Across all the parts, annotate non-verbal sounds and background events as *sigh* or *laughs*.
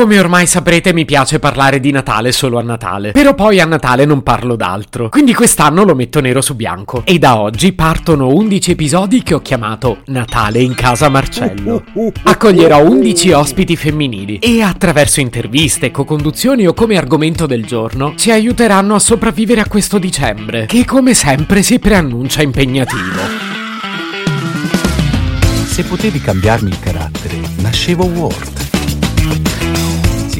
Come ormai saprete mi piace parlare di Natale solo a Natale, però poi a Natale non parlo d'altro, quindi quest'anno lo metto nero su bianco. E da oggi partono 11 episodi che ho chiamato Natale in casa Marcello. Accoglierò 11 ospiti femminili e attraverso interviste, co-conduzioni o come argomento del giorno ci aiuteranno a sopravvivere a questo dicembre, che come sempre si preannuncia impegnativo. Se potevi cambiarmi il carattere, nascevo Ward.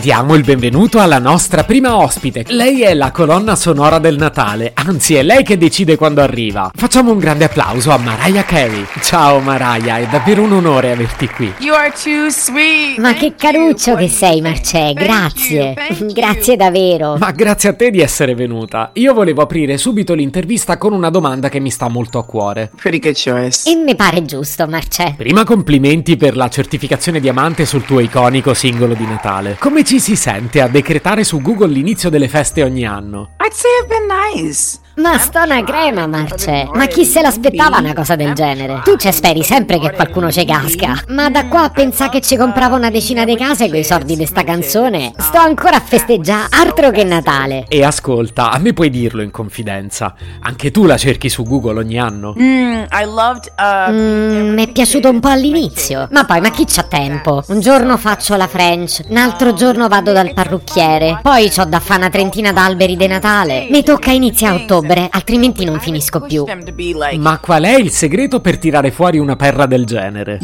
Diamo il benvenuto alla nostra prima ospite. Lei è la colonna sonora del Natale, anzi è lei che decide quando arriva. Facciamo un grande applauso a Mariah Carey. Ciao Mariah, è davvero un onore averti qui. You are too sweet. Ma che caruccio che sei, Marcè, Thank grazie. you, thank *laughs* you. Grazie davvero. Ma grazie a te di essere venuta. Io volevo aprire subito l'intervista con una domanda che mi sta molto a cuore. Pretty good choice. E mi pare giusto, Marcè. Prima complimenti per la certificazione diamante sul tuo iconico singolo di Natale. Come ci si sente a decretare su Google l'inizio delle feste ogni anno? I'd say I've been nice. Ma sta una crema, Marcè. Ma chi se l'aspettava una cosa del genere? Tu ci speri sempre che qualcuno ci casca. Ma da qua a pensare che ci comprava una decina di case coi soldi di sta canzone, sto ancora a festeggiare altro che Natale. E ascolta, a me puoi dirlo in confidenza. Anche tu la cerchi su Google ogni anno? Mm, I loved. Uh, Mm, mi è piaciuto un po' all'inizio, ma poi ma chi c'ha tempo? Un giorno faccio la French, un altro giorno vado dal parrucchiere, poi c'ho da fare una trentina d'alberi di Natale. Mi tocca iniziare a ottobre, altrimenti non finisco più. Ma qual è il segreto per tirare fuori una perla del genere?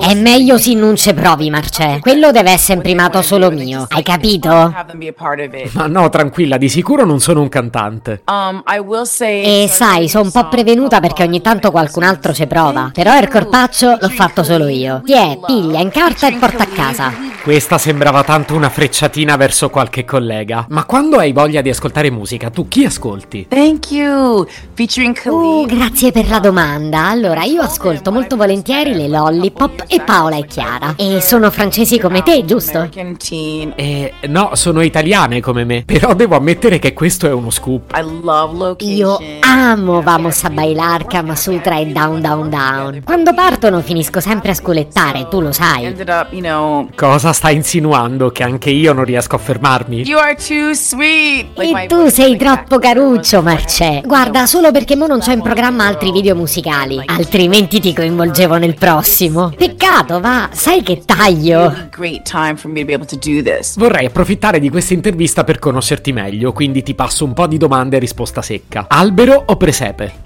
È meglio se non ci provi, Marcè. Quello deve essere imprimato solo mio, hai capito? Ma no, tranquilla, di sicuro non sono un cantante. Um. E sai, sono un po' prevenuta perché ogni tanto qualcun altro ci prova. Però il corpaccio l'ho fatto solo io. Tiè, piglia, incarta e porta a casa. Questa sembrava tanto una frecciatina verso qualche collega. Ma quando hai voglia di ascoltare musica, tu chi ascolti? Thank you. Featuring Uh, Khalid. grazie per la domanda. Allora, io ascolto molto volentieri le Lollipop e Paola e Chiara. E sono francesi come te, giusto? Eh, no, sono italiane come me. Però devo ammettere che questo è uno scoop. I love location. Io amo Vamos a bailar Kama Sutra e Down Down Down. Quando partono finisco sempre a scolettare, tu lo sai. Ended up, you know. Cosa stai insinuando? Che anche io non riesco a fermarmi? You are too sweet. Like E tu sei troppo caruccio, Marcè. Guarda, solo perché mo non c'ho in programma altri video musicali. Altrimenti ti coinvolgevo nel prossimo. Peccato, va, sai che taglio. Vorrei approfittare di questa intervista per conoscerti meglio, quindi ti passo un po' di domande e risposta secca. Albero o presepe?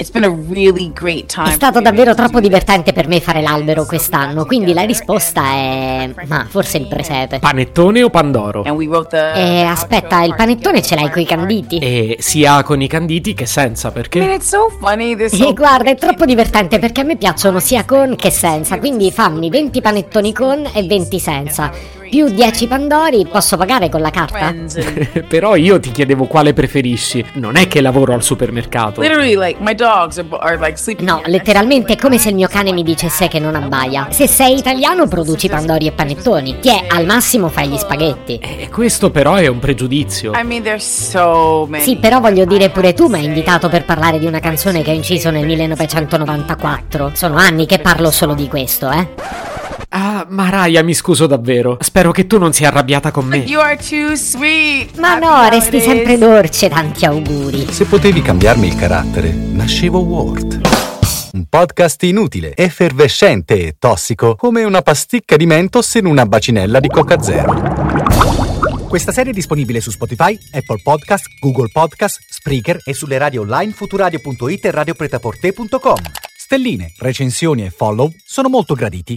È stato davvero troppo divertente per me fare l'albero quest'anno, quindi la risposta è... ma forse il presepe. Panettone o pandoro? And we wrote the. E aspetta, il panettone ce l'hai coi canditi? E sia con i canditi che senza, I perché? E guarda, è troppo divertente perché a me piacciono sia con che senza, quindi fammi 20 panettoni con e 20 senza. Più 10 pandori, posso pagare con la carta? *laughs* Però io ti chiedevo quale preferisci. Non è che lavoro al supermercato. No, letteralmente è come se il mio cane mi dicesse che non abbaia. Se sei italiano produci pandori e panettoni. Ti è, al massimo fai gli spaghetti. E questo però è un pregiudizio. Sì, però voglio dire pure tu mi hai invitato per parlare di una canzone che ho inciso nel 1994. Sono anni che parlo solo di questo, eh. Ah, Mariah, mi scuso davvero. Spero che tu non sia arrabbiata con me. You are too sweet. Ma no, resti sempre dolce, tanti auguri. Se potevi cambiarmi il carattere, nascevo Ward. Un podcast inutile, effervescente e tossico, come una pasticca di mentos in una bacinella di Coca Zero. Questa serie è disponibile su Spotify, Apple Podcast, Google Podcast, Spreaker e sulle radio online futuradio.it e radiopretaporte.com. Stelline, recensioni e follow sono molto graditi.